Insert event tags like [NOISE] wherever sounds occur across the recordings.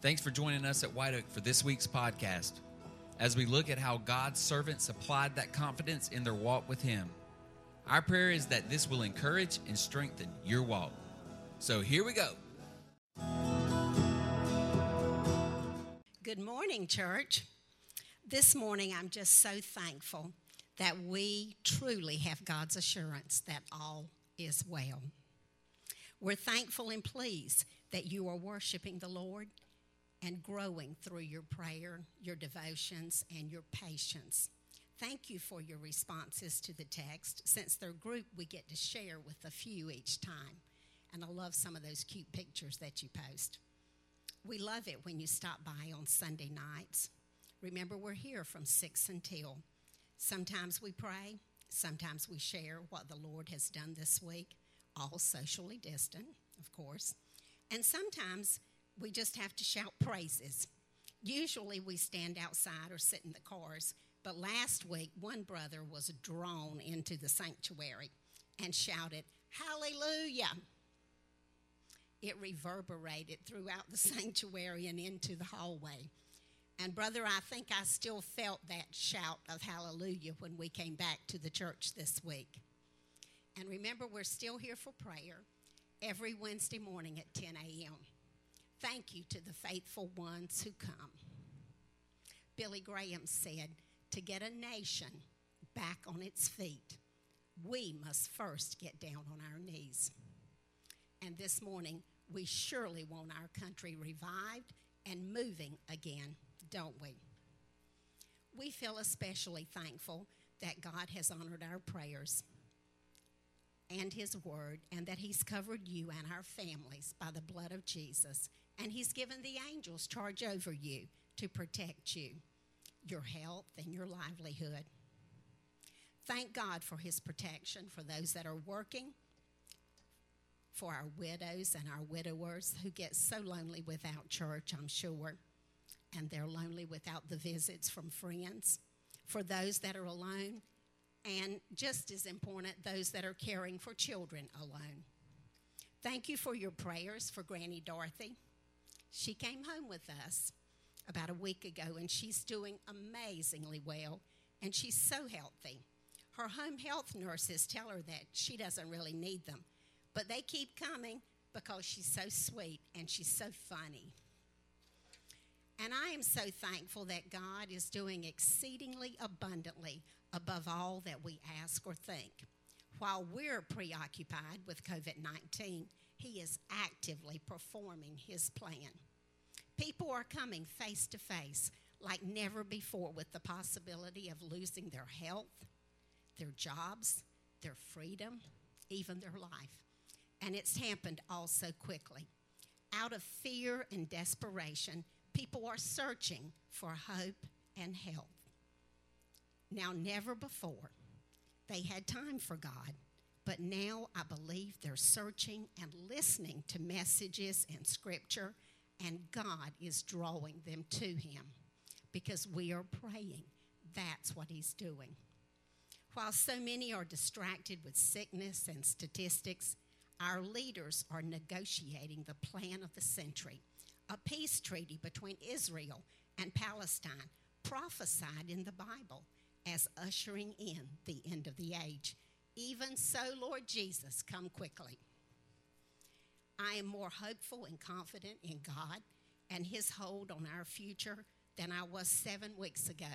Thanks for joining us at White Oak for this week's podcast as we look at how God's servants applied that confidence in their walk with Him. Our prayer is that this will encourage and strengthen your walk. So here we go. Good morning, church. This morning, I'm just so thankful that we truly have God's assurance that all is well. We're thankful and pleased that you are worshiping the Lord and growing through your prayer, your devotions, and your patience. Thank you for your responses to the text. Since they're group, we get to share with a few each time. And I love some of those cute pictures that you post. We love it when you stop by on Sunday nights. Remember, we're here from 6 until. Sometimes we pray, sometimes we share what the Lord has done this week, all socially distant, of course. And sometimes we just have to shout praises. Usually we stand outside or sit in the cars, but last week one brother was drawn into the sanctuary and shouted, Hallelujah! It reverberated throughout the [LAUGHS] sanctuary and into the hallway. And, brother, I think I still felt that shout of hallelujah when we came back to the church this week. And remember, we're still here for prayer every Wednesday morning at 10 a.m. Thank you to the faithful ones who come. Billy Graham said, to get a nation back on its feet, we must first get down on our knees. And this morning, we surely want our country revived and moving again, don't we? We feel especially thankful that God has honored our prayers and His Word, and that He's covered you and our families by the blood of Jesus and He's given the angels charge over you to protect you, your health, and your livelihood. Thank God for His protection for those that are working, for our widows and our widowers who get so lonely without church, I'm sure, and they're lonely without the visits from friends, for those that are alone, and just as important, those that are caring for children alone. Thank you for your prayers for Granny Dorothy. She came home with us about a week ago and she's doing amazingly well and she's so healthy. Her home health nurses tell her that she doesn't really need them, but they keep coming because she's so sweet and she's so funny. And I am so thankful that God is doing exceedingly abundantly above all that we ask or think. While we're preoccupied with COVID 19, he is actively performing his plan. People are coming face to face like never before with the possibility of losing their health, their jobs, their freedom, even their life. And it's happened all so quickly. Out of fear and desperation, people are searching for hope and help. Now, never before they had time for God but now I believe they're searching and listening to messages and scripture, and God is drawing them to Him because we are praying. That's what He's doing. While so many are distracted with sickness and statistics, our leaders are negotiating the plan of the century a peace treaty between Israel and Palestine, prophesied in the Bible as ushering in the end of the age. Even so, Lord Jesus, come quickly. I am more hopeful and confident in God and His hold on our future than I was seven weeks ago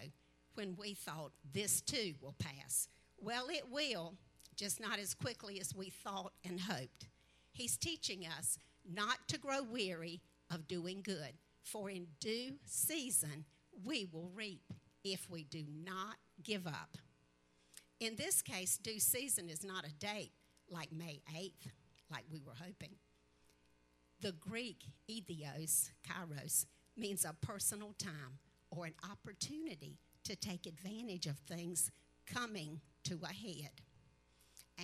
when we thought this too will pass. Well, it will, just not as quickly as we thought and hoped. He's teaching us not to grow weary of doing good, for in due season we will reap if we do not give up. In this case, due season is not a date like May 8th, like we were hoping. The Greek idios, kairos, means a personal time or an opportunity to take advantage of things coming to a head.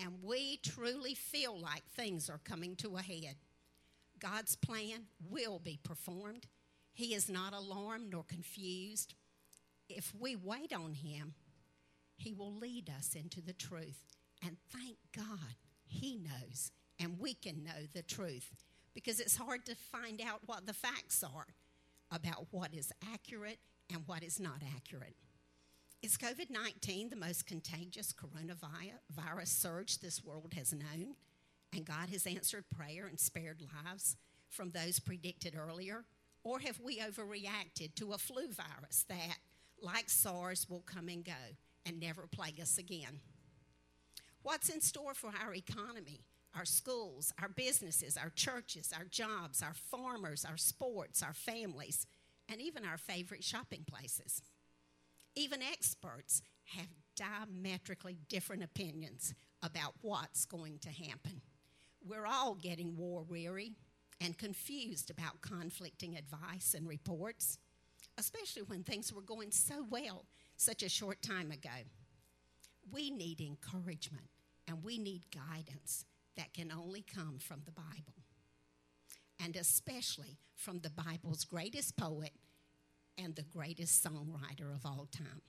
And we truly feel like things are coming to a head. God's plan will be performed. He is not alarmed nor confused. If we wait on Him, he will lead us into the truth. And thank God He knows, and we can know the truth because it's hard to find out what the facts are. about what is accurate and what is not accurate. Is COVID 19 the most contagious coronavirus surge this world has known? And God has answered prayer and spared lives from those predicted earlier? Or have we overreacted to a flu virus that, like SARS, will come and go and never plague us again? What's in store for our economy, our schools, our businesses, our churches, our jobs, our farmers, our sports, our families, and even our favorite shopping places? Even experts have diametrically different opinions about what's going to happen. We're all getting war weary and confused about conflicting advice and reports, especially when things were going so well such a short time ago. We need encouragement and we need guidance that can only come from the Bible, and especially from the Bible's greatest poet and the greatest songwriter of all time.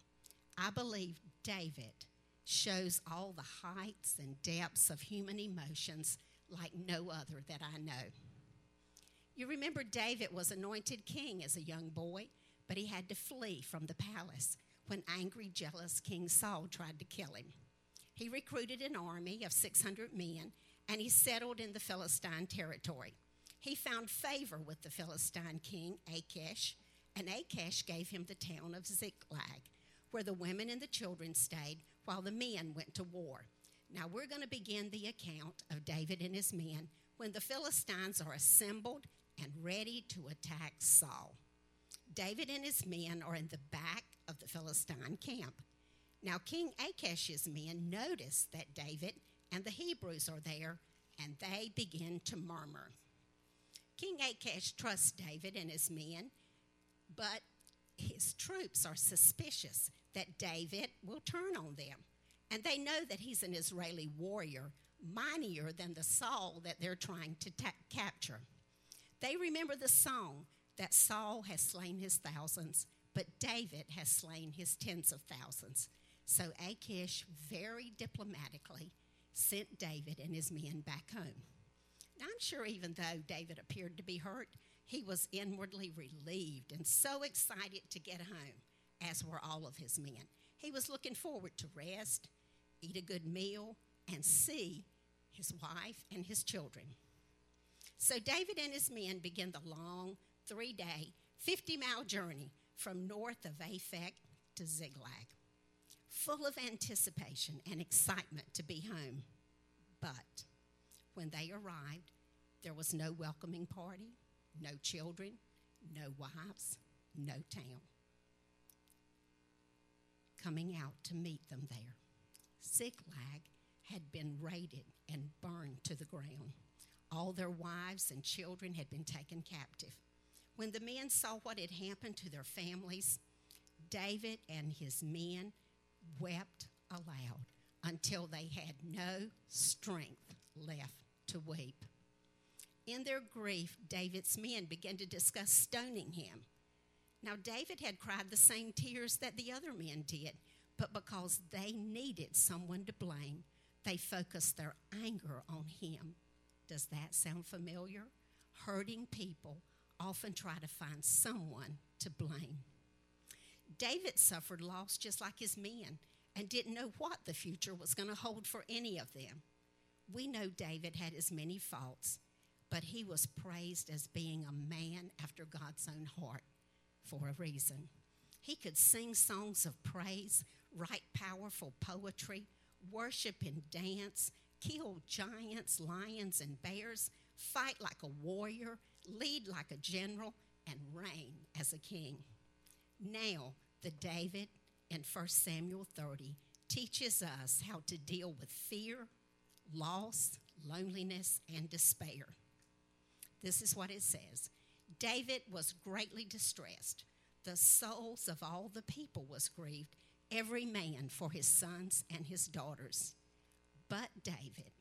I believe David shows all the heights and depths of human emotions like no other that I know. You remember David was anointed king as a young boy, but he had to flee from the palace when angry, jealous King Saul tried to kill him. He recruited an army of 600 men and he settled in the Philistine territory. He found favor with the Philistine king Achish, and Achish gave him the town of Ziklag, where the women and the children stayed while the men went to war. Now we're going to begin the account of David and his men when the Philistines are assembled and ready to attack Saul. David and his men are in the back of the Philistine camp. Now, King Achish's men notice that David and the Hebrews are there, and they begin to murmur. King Achish trusts David and his men, but his troops are suspicious that David will turn on them. And they know that he's an Israeli warrior, mightier than the Saul that they're trying to ta- capture. They remember the song that Saul has slain his thousands, but David has slain his tens of thousands. So Achish very diplomatically sent David and his men back home. Now, I'm sure even though David appeared to be hurt, he was inwardly relieved and so excited to get home, as were all of his men. He was looking forward to rest, eat a good meal, and see his wife and his children. So David and his men begin the long three day, 50 mile journey from north of Aphek to Ziklag, full of anticipation and excitement to be home. But when they arrived, there was no welcoming party, no children, no wives, no town coming out to meet them there. Ziklag had been raided and burned to the ground. All their wives and children had been taken captive. When the men saw what had happened to their families, David and his men wept aloud until they had no strength left to weep. In their grief, David's men began to discuss stoning him. Now, David had cried the same tears that the other men did, but because they needed someone to blame, they focused their anger on him. Does that sound familiar? Hurting people often try to find someone to blame. David suffered loss just like his men and didn't know what the future was going to hold for any of them. We know David had his many faults, but he was praised as being a man after God's own heart for a reason. He could sing songs of praise, write powerful poetry, worship and dance, kill giants, lions, and bears, fight like a warrior, lead like a general, and reign as a king. Now, the David in 1 Samuel 30 teaches us how to deal with fear, loss, loneliness, and despair. This is what it says David was greatly distressed. The souls of all the people was grieved, every man for his sons and his daughters. But David,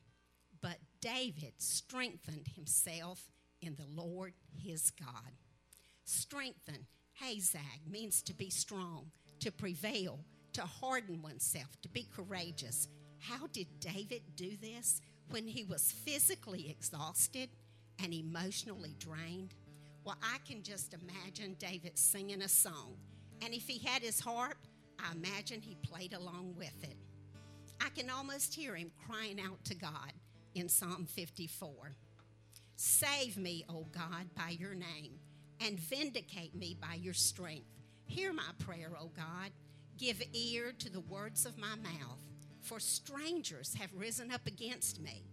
but David strengthened himself in the Lord his God. Strengthen, Hazag, means to be strong, to prevail, to harden oneself, to be courageous. How did David do this when he was physically exhausted and emotionally drained? Well, I can just imagine David singing a song. And if he had his harp, I imagine he played along with it. I can almost hear him crying out to God in Psalm 54 Save me, O God, by your name, and vindicate me by your strength. Hear my prayer, O God. Give ear to the words of my mouth, for strangers have risen up against me,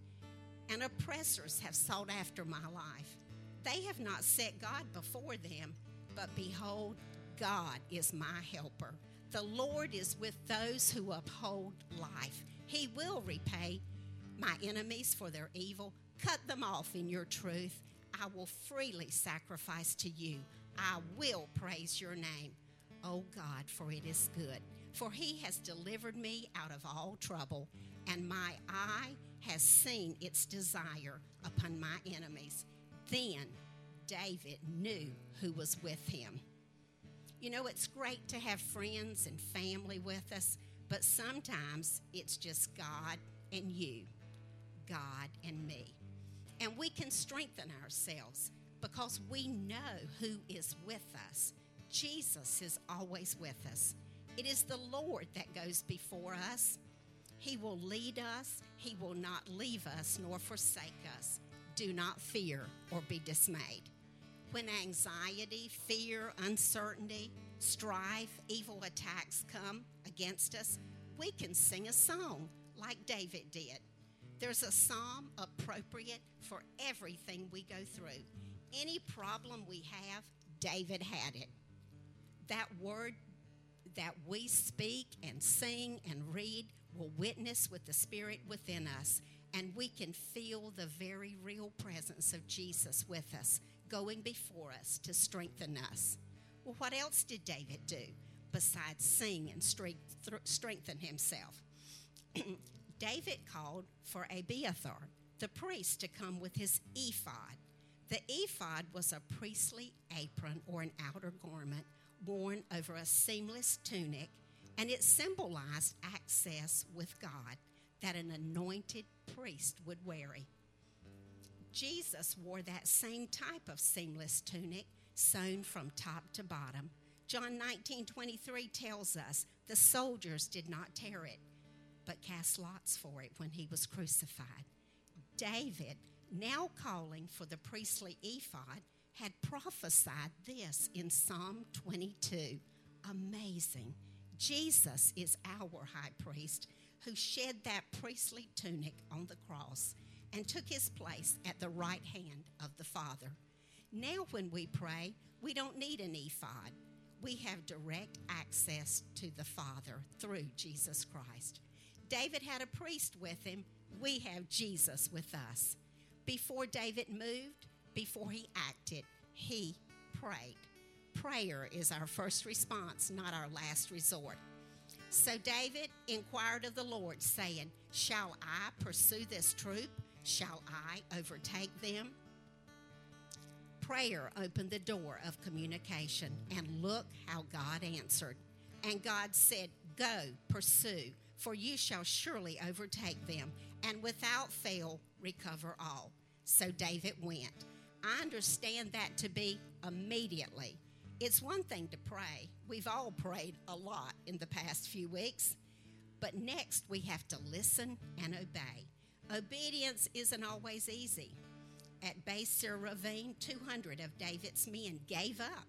and oppressors have sought after my life. They have not set God before them, but behold, God is my helper. The Lord is with those who uphold life. He will repay my enemies for their evil. Cut them off in your truth. I will freely sacrifice to you. I will praise your name. O God, for it is good. For he has delivered me out of all trouble, and my eye has seen its desire upon my enemies. Then David knew who was with him. You know, it's great to have friends and family with us, but sometimes it's just God and you, God and me. And we can strengthen ourselves because we know who is with us. Jesus is always with us. It is the Lord that goes before us. He will lead us, He will not leave us nor forsake us. Do not fear or be dismayed. When anxiety, fear, uncertainty, strife, evil attacks come against us, we can sing a song like David did. There's a psalm appropriate for everything we go through. Any problem we have, David had it. That word that we speak and sing and read will witness with the Spirit within us, and we can feel the very real presence of Jesus with us, going before us to strengthen us. Well, what else did David do besides sing and strengthen himself? [CLEARS THROAT] David called for Abiathar, the priest, to come with his ephod. The ephod was a priestly apron or an outer garment worn over a seamless tunic, and it symbolized access with God that an anointed priest would wear. Jesus wore that same type of seamless tunic sewn from top to bottom. John 19 23 tells us the soldiers did not tear it, but cast lots for it when he was crucified. David, now calling for the priestly ephod, had prophesied this in Psalm 22. Amazing. Jesus is our high priest who shed that priestly tunic on the cross and took his place at the right hand of the Father. Now, when we pray, we don't need an ephod. We have direct access to the Father through Jesus Christ. David had a priest with him. We have Jesus with us. Before David moved, before he acted, he prayed. Prayer is our first response, not our last resort. So David inquired of the Lord, saying, Shall I pursue this troop? Shall I overtake them? Prayer opened the door of communication, and look how God answered. And God said, Go, pursue, for you shall surely overtake them, and without fail recover all. So David went. I understand that to be immediately. It's one thing to pray. We've all prayed a lot in the past few weeks. But next, we have to listen and obey. Obedience isn't always easy. At Besor Ravine, 200 of David's men gave up.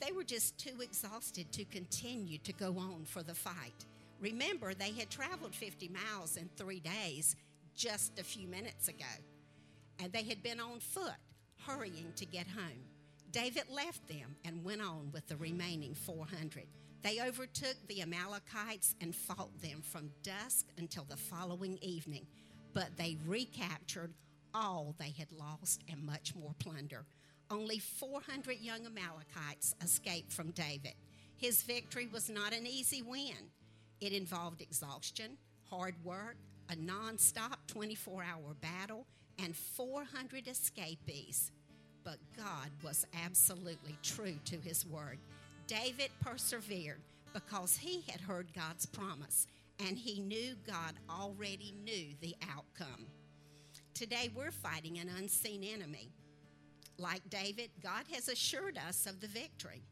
They were just too exhausted to continue to go on for the fight. Remember, they had traveled 50 miles in three days just a few minutes ago, and they had been on foot, hurrying to get home. David left them and went on with the remaining 400. They overtook the Amalekites and fought them from dusk until the following evening, but they recaptured all they had lost and much more plunder. Only 400 young Amalekites escaped from David. His victory was not an easy win. It involved exhaustion, hard work, a nonstop 24 hour battle, and 400 escapees. But God was absolutely true to his word. David persevered because he had heard God's promise and he knew God already knew the outcome. Today we're fighting an unseen enemy. Like David, God has assured us of the victory.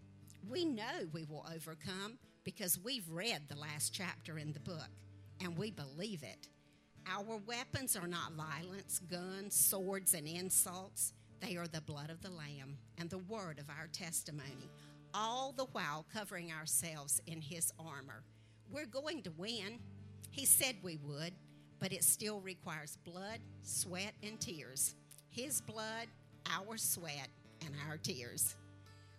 We know we will overcome because we've read the last chapter in the book and we believe it. Our weapons are not violence, guns, swords, and insults. They are the blood of the Lamb and the word of our testimony, all the while covering ourselves in His armor. We're going to win. He said we would, but it still requires blood, sweat, and tears. His blood, our sweat, and our tears.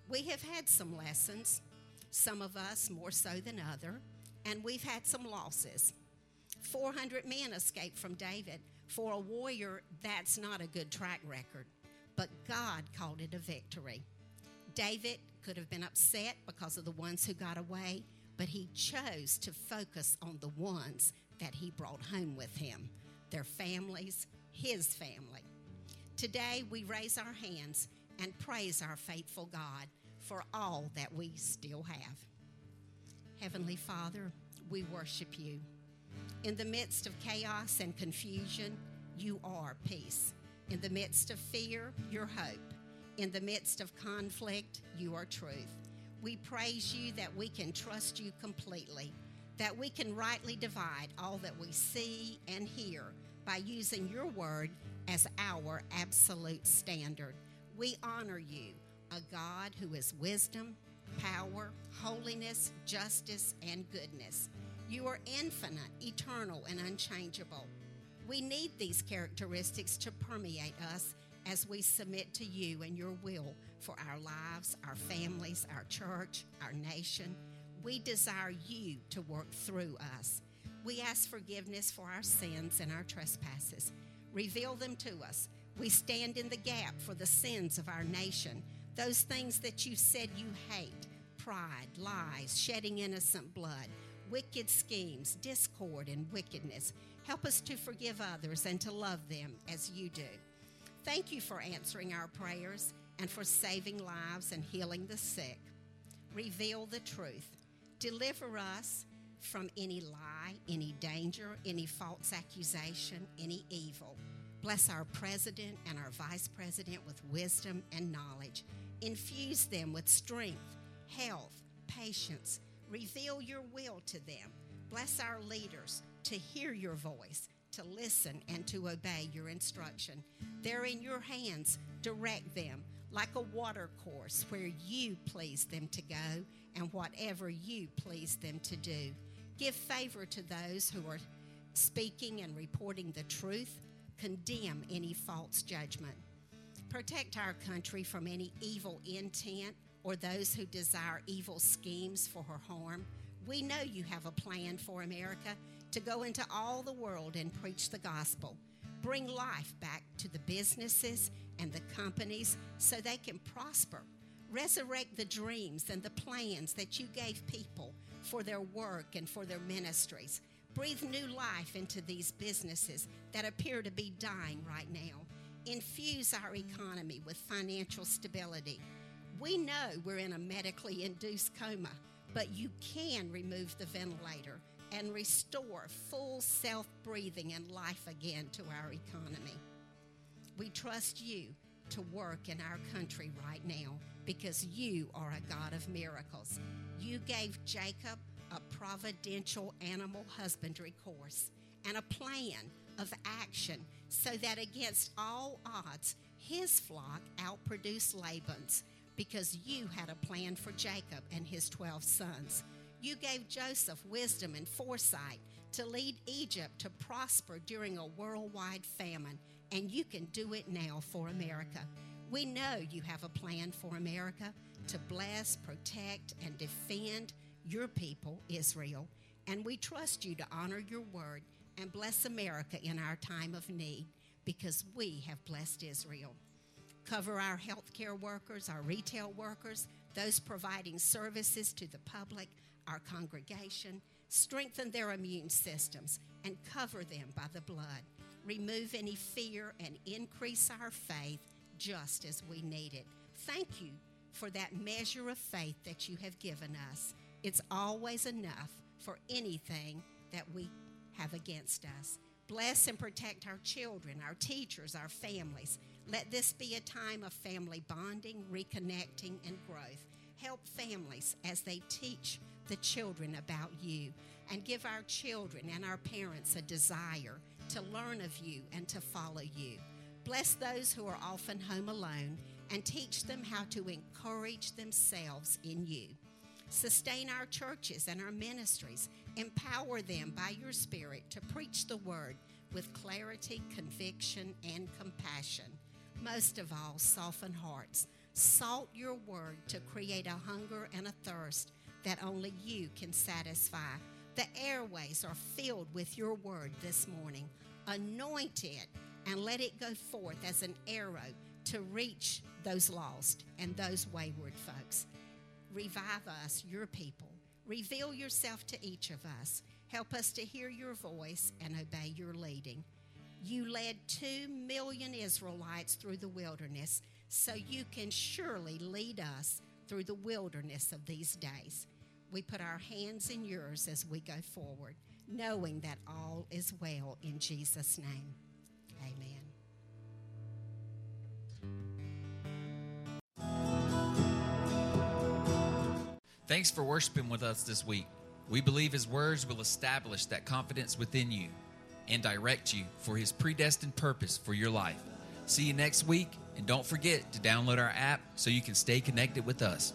We have had some lessons, some of us more so than other, and we've had some losses. 400 men escaped from David. For a warrior, that's not a good track record, but God called it a victory. David could have been upset because of the ones who got away, but he chose to focus on the ones that he brought home with him their families, his family. Today, we raise our hands and praise our faithful God for all that we still have. Heavenly Father, we worship you. In the midst of chaos and confusion, you are peace. In the midst of fear, you're hope. In the midst of conflict, you are truth. We praise you that we can trust you completely, that we can rightly divide all that we see and hear by using your word as our absolute standard. We honor you, a God who is wisdom, power, holiness, justice, and goodness. You are infinite, eternal, and unchangeable. We need these characteristics to permeate us as we submit to you and your will for our lives, our families, our church, our nation. We desire you to work through us. We ask forgiveness for our sins and our trespasses. Reveal them to us. We stand in the gap for the sins of our nation, those things that you said you hate pride, lies, shedding innocent blood, wicked schemes, discord, and wickedness. Help us to forgive others and to love them as you do. Thank you for answering our prayers and for saving lives and healing the sick. Reveal the truth. Deliver us from any lie, any danger, any false accusation, any evil. Bless our president and our vice president with wisdom and knowledge. Infuse them with strength, health, patience. Reveal your will to them. Bless our leaders to hear your voice, to listen, and to obey your instruction. They're in your hands. Direct them like a water course where you please them to go and whatever you please them to do. Give favor to those who are speaking and reporting the truth. Condemn any false judgment. Protect our country from any evil intent or those who desire evil schemes for her harm. We know you have a plan for America to go into all the world and preach the gospel. Bring life back to the businesses and the companies so they can prosper. Resurrect the dreams and the plans that you gave people for their work and for their ministries. Breathe new life into these businesses that appear to be dying right now. Infuse our economy with financial stability. We know we're in a medically induced coma, but you can remove the ventilator and restore full self breathing and life again to our economy. We trust you to work in our country right now because you are a God of miracles. You gave Jacob a providential animal husbandry course and a plan of action so that against all odds, his flock outproduced Laban's because you had a plan for Jacob and his 12 sons. You gave Joseph wisdom and foresight to lead Egypt to prosper during a worldwide famine, and you can do it now for America. We know you have a plan for America to bless, protect, and defend your people, Israel, and we trust you to honor your word and bless America in our time of need because we have blessed Israel. Cover our healthcare workers, our retail workers, those providing services to the public, our congregation. Strengthen their immune systems and cover them by the blood. Remove any fear and increase our faith just as we need it. Thank you for that measure of faith that you have given us. It's always enough for anything that we have against us. Bless and protect our children, our teachers, our families. Let this be a time of family bonding, reconnecting, and growth. Help families as they teach the children about you and give our children and our parents a desire to learn of you and to follow you. Bless those who are often home alone and teach them how to encourage themselves in you. Sustain our churches and our ministries. Empower them by your Spirit to preach the word with clarity, conviction, and compassion. Most of all, soften hearts. Salt your word to create a hunger and a thirst that only you can satisfy. The airways are filled with your word this morning. Anoint it and let it go forth as an arrow to reach those lost and those wayward folks. Revive us, your people. Reveal yourself to each of us. Help us to hear your voice and obey your leading. You led two million Israelites through the wilderness, so you can surely lead us through the wilderness of these days. We put our hands in yours as we go forward, knowing that all is well in Jesus' name. Thanks for worshiping with us this week. We believe His words will establish that confidence within you and direct you for His predestined purpose for your life. See you next week, and don't forget to download our app so you can stay connected with us.